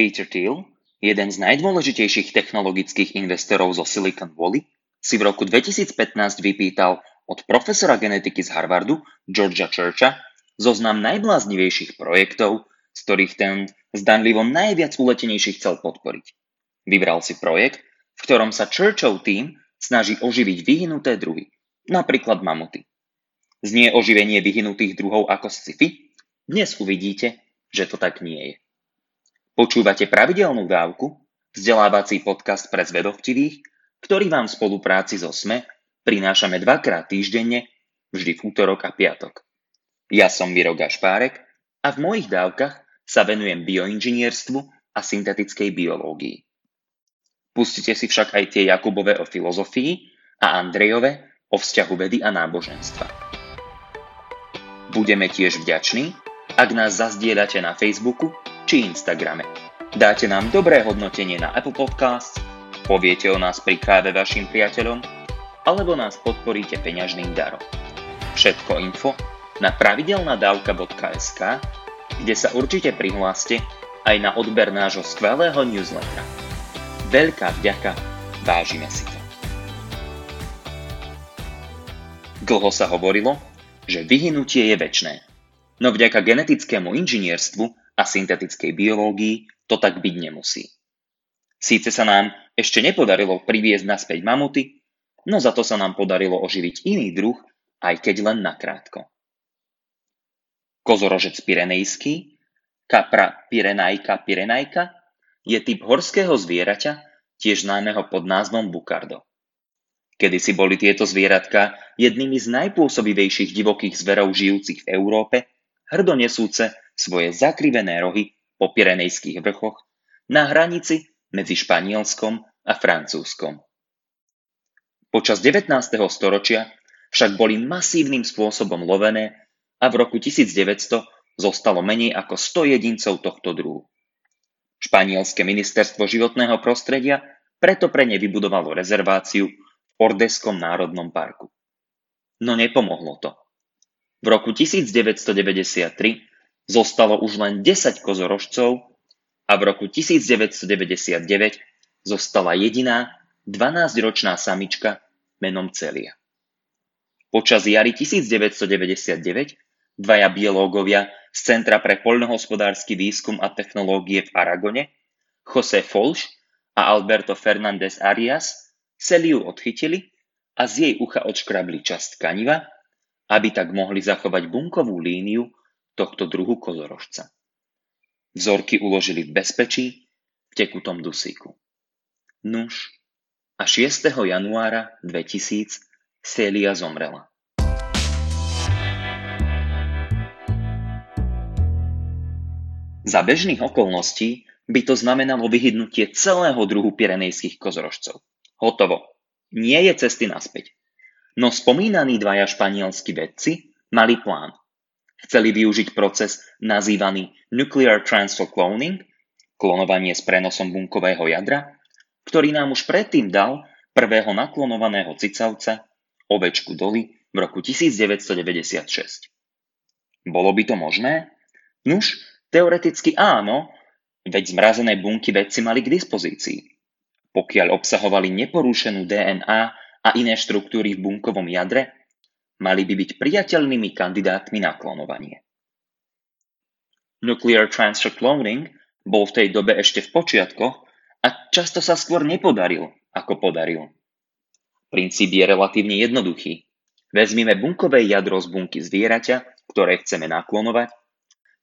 Peter Thiel, jeden z najdôležitejších technologických investorov zo Silicon Valley, si v roku 2015 vypýtal od profesora genetiky z Harvardu, Georgia Churcha, zoznam najbláznivejších projektov, z ktorých ten zdanlivo najviac uletenejších chcel podporiť. Vybral si projekt, v ktorom sa Churchov tým snaží oživiť vyhnuté druhy, napríklad mamuty. Znie oživenie vyhnutých druhov ako sci-fi? Dnes uvidíte, že to tak nie je. Počúvate pravidelnú dávku, vzdelávací podcast pre zvedovtivých, ktorý vám v spolupráci so SME prinášame dvakrát týždenne, vždy v útorok a piatok. Ja som Viro Gašpárek a v mojich dávkach sa venujem bioinžinierstvu a syntetickej biológii. Pustite si však aj tie Jakubové o filozofii a Andrejove o vzťahu vedy a náboženstva. Budeme tiež vďační, ak nás zazdieľate na Facebooku či Instagrame. Dáte nám dobré hodnotenie na Apple Podcasts, poviete o nás pri káve vašim priateľom, alebo nás podporíte peňažným darom. Všetko info na pravidelnadavka.sk, kde sa určite prihláste aj na odber nášho skvelého newslettera. Veľká vďaka, vážime si to. Dlho sa hovorilo, že vyhnutie je väčné, no vďaka genetickému inžinierstvu a syntetickej biológii to tak byť nemusí. Síce sa nám ešte nepodarilo priviesť naspäť mamuty, no za to sa nám podarilo oživiť iný druh, aj keď len nakrátko. Kozorožec pirenejský, kapra pirenajka pirenajka, je typ horského zvieraťa, tiež známeho pod názvom bukardo. Kedysi boli tieto zvieratka jednými z najpôsobivejších divokých zverov žijúcich v Európe, hrdo nesúce svoje zakrivené rohy po Pirenejských vrchoch na hranici medzi Španielskom a Francúzskom. Počas 19. storočia však boli masívnym spôsobom lovené a v roku 1900 zostalo menej ako 100 jedincov tohto druhu. Španielské ministerstvo životného prostredia preto pre ne vybudovalo rezerváciu v Ordeskom národnom parku. No nepomohlo to. V roku 1993 zostalo už len 10 kozorožcov a v roku 1999 zostala jediná 12-ročná samička menom Celia. Počas jary 1999 dvaja biológovia z Centra pre poľnohospodársky výskum a technológie v Aragone, José Folš a Alberto Fernández Arias, Celiu odchytili a z jej ucha odškrabli časť tkaniva, aby tak mohli zachovať bunkovú líniu tohto druhu kozorožca. Vzorky uložili v bezpečí v tekutom dusíku. Nuž a 6. januára 2000 Celia zomrela. Za bežných okolností by to znamenalo vyhydnutie celého druhu pirenejských kozorožcov. Hotovo. Nie je cesty naspäť. No spomínaní dvaja španielskí vedci mali plán. Chceli využiť proces nazývaný Nuclear Transfer Cloning, klonovanie s prenosom bunkového jadra, ktorý nám už predtým dal prvého naklonovaného cicavca, ovečku Dolly, v roku 1996. Bolo by to možné? Nuž, teoreticky áno, veď zmrazené bunky vedci mali k dispozícii. Pokiaľ obsahovali neporušenú DNA a iné štruktúry v bunkovom jadre, mali by byť priateľnými kandidátmi na klonovanie. Nuclear transfer cloning bol v tej dobe ešte v počiatkoch a často sa skôr nepodaril, ako podaril. Princíp je relatívne jednoduchý. Vezmime bunkové jadro z bunky zvieraťa, ktoré chceme naklonovať,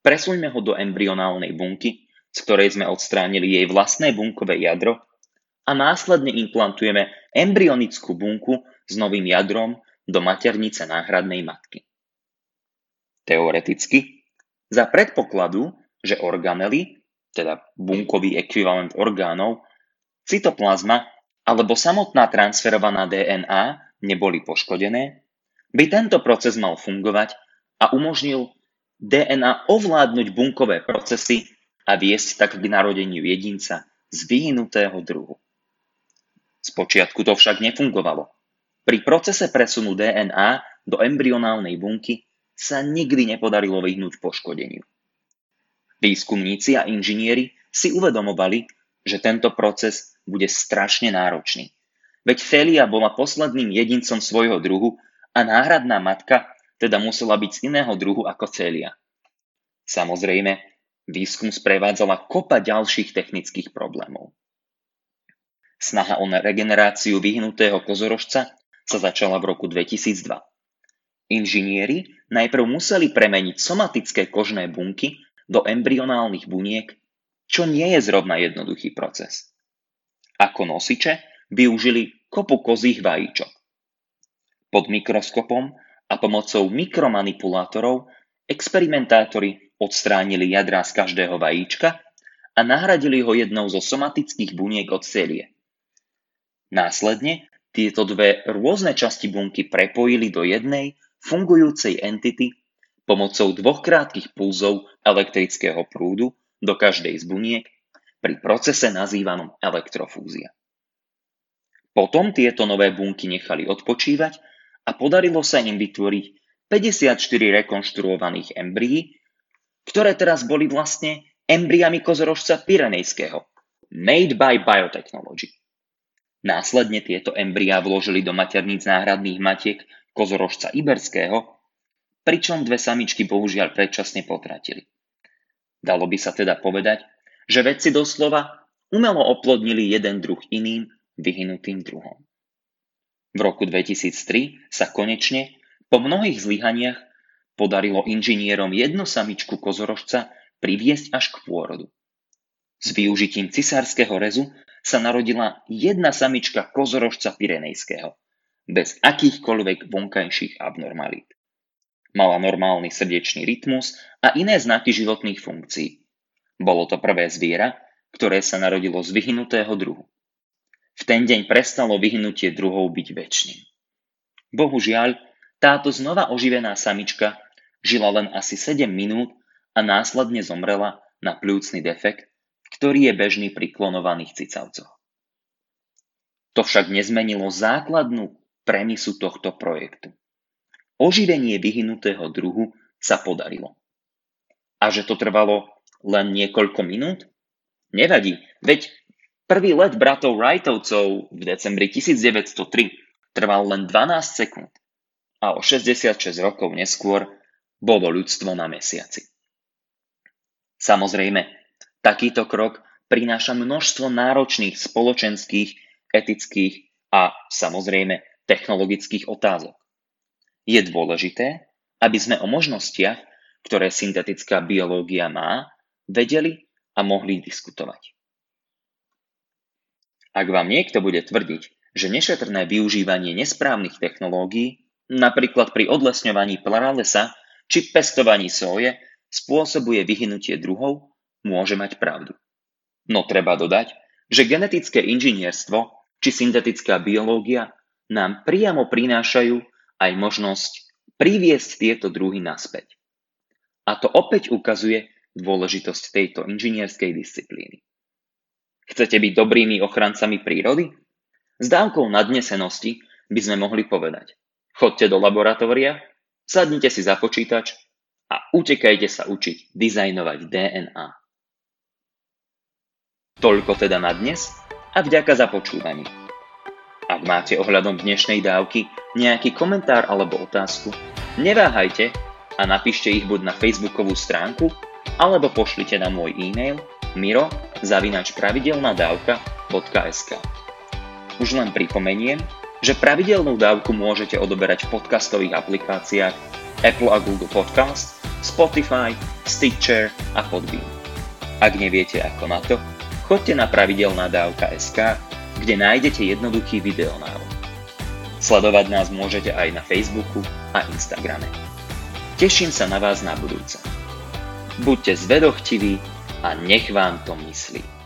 presuňme ho do embryonálnej bunky, z ktorej sme odstránili jej vlastné bunkové jadro a následne implantujeme embryonickú bunku s novým jadrom do maternice náhradnej matky. Teoreticky, za predpokladu, že organely, teda bunkový ekvivalent orgánov, cytoplazma alebo samotná transferovaná DNA neboli poškodené, by tento proces mal fungovať a umožnil DNA ovládnuť bunkové procesy a viesť tak k narodeniu jedinca z vyhnutého druhu. Spočiatku to však nefungovalo. Pri procese presunu DNA do embryonálnej bunky sa nikdy nepodarilo vyhnúť poškodeniu. Výskumníci a inžinieri si uvedomovali, že tento proces bude strašne náročný. Veď Félia bola posledným jedincom svojho druhu a náhradná matka teda musela byť z iného druhu ako Célia. Samozrejme, výskum sprevádzala kopa ďalších technických problémov. Snaha o regeneráciu vyhnutého kozorožca sa začala v roku 2002. Inžinieri najprv museli premeniť somatické kožné bunky do embryonálnych buniek, čo nie je zrovna jednoduchý proces. Ako nosiče využili kopu kozích vajíčok. Pod mikroskopom a pomocou mikromanipulátorov experimentátori odstránili jadra z každého vajíčka a nahradili ho jednou zo somatických buniek od série. Následne tieto dve rôzne časti bunky prepojili do jednej fungujúcej entity pomocou dvoch krátkých pulzov elektrického prúdu do každej z buniek pri procese nazývanom elektrofúzia. Potom tieto nové bunky nechali odpočívať a podarilo sa im vytvoriť 54 rekonštruovaných embryí, ktoré teraz boli vlastne embryami kozorožca Pyrenejského, made by biotechnology. Následne tieto embryá vložili do materníc náhradných matiek kozorožca Iberského, pričom dve samičky bohužiaľ predčasne potratili. Dalo by sa teda povedať, že vedci doslova umelo oplodnili jeden druh iným vyhynutým druhom. V roku 2003 sa konečne, po mnohých zlyhaniach, podarilo inžinierom jednu samičku kozorožca priviesť až k pôrodu. S využitím cisárskeho rezu sa narodila jedna samička kozorožca Pyrenejského, bez akýchkoľvek vonkajších abnormalít. Mala normálny srdečný rytmus a iné znaky životných funkcií. Bolo to prvé zviera, ktoré sa narodilo z vyhnutého druhu. V ten deň prestalo vyhnutie druhov byť väčšným. Bohužiaľ, táto znova oživená samička žila len asi 7 minút a následne zomrela na pľúcny defekt, ktorý je bežný pri klonovaných cicavcoch. To však nezmenilo základnú premisu tohto projektu. Oživenie vyhnutého druhu sa podarilo. A že to trvalo len niekoľko minút? Nevadí, veď Prvý let bratov Wrightovcov v decembri 1903 trval len 12 sekúnd a o 66 rokov neskôr bolo ľudstvo na mesiaci. Samozrejme, takýto krok prináša množstvo náročných spoločenských, etických a samozrejme technologických otázok. Je dôležité, aby sme o možnostiach, ktoré syntetická biológia má, vedeli a mohli diskutovať. Ak vám niekto bude tvrdiť, že nešetrné využívanie nesprávnych technológií, napríklad pri odlesňovaní pralesa či pestovaní soje, spôsobuje vyhnutie druhov, môže mať pravdu. No treba dodať, že genetické inžinierstvo či syntetická biológia nám priamo prinášajú aj možnosť priviesť tieto druhy naspäť. A to opäť ukazuje dôležitosť tejto inžinierskej disciplíny. Chcete byť dobrými ochrancami prírody? S dávkou nadnesenosti by sme mohli povedať. Chodte do laboratória, sadnite si za počítač a utekajte sa učiť dizajnovať DNA. Toľko teda na dnes a vďaka za počúvanie. Ak máte ohľadom dnešnej dávky nejaký komentár alebo otázku, neváhajte a napíšte ich buď na facebookovú stránku alebo pošlite na môj e-mail miro pravidelnadavka.sk Už len pripomeniem, že pravidelnú dávku môžete odoberať v podcastových aplikáciách Apple a Google Podcast, Spotify, Stitcher a Podbean. Ak neviete ako na to, choďte na pravidelnadavka.sk, kde nájdete jednoduchý videonávod. Sledovať nás môžete aj na Facebooku a Instagrame. Teším sa na vás na budúce. Buďte zvedochtiví a nech vám to myslí.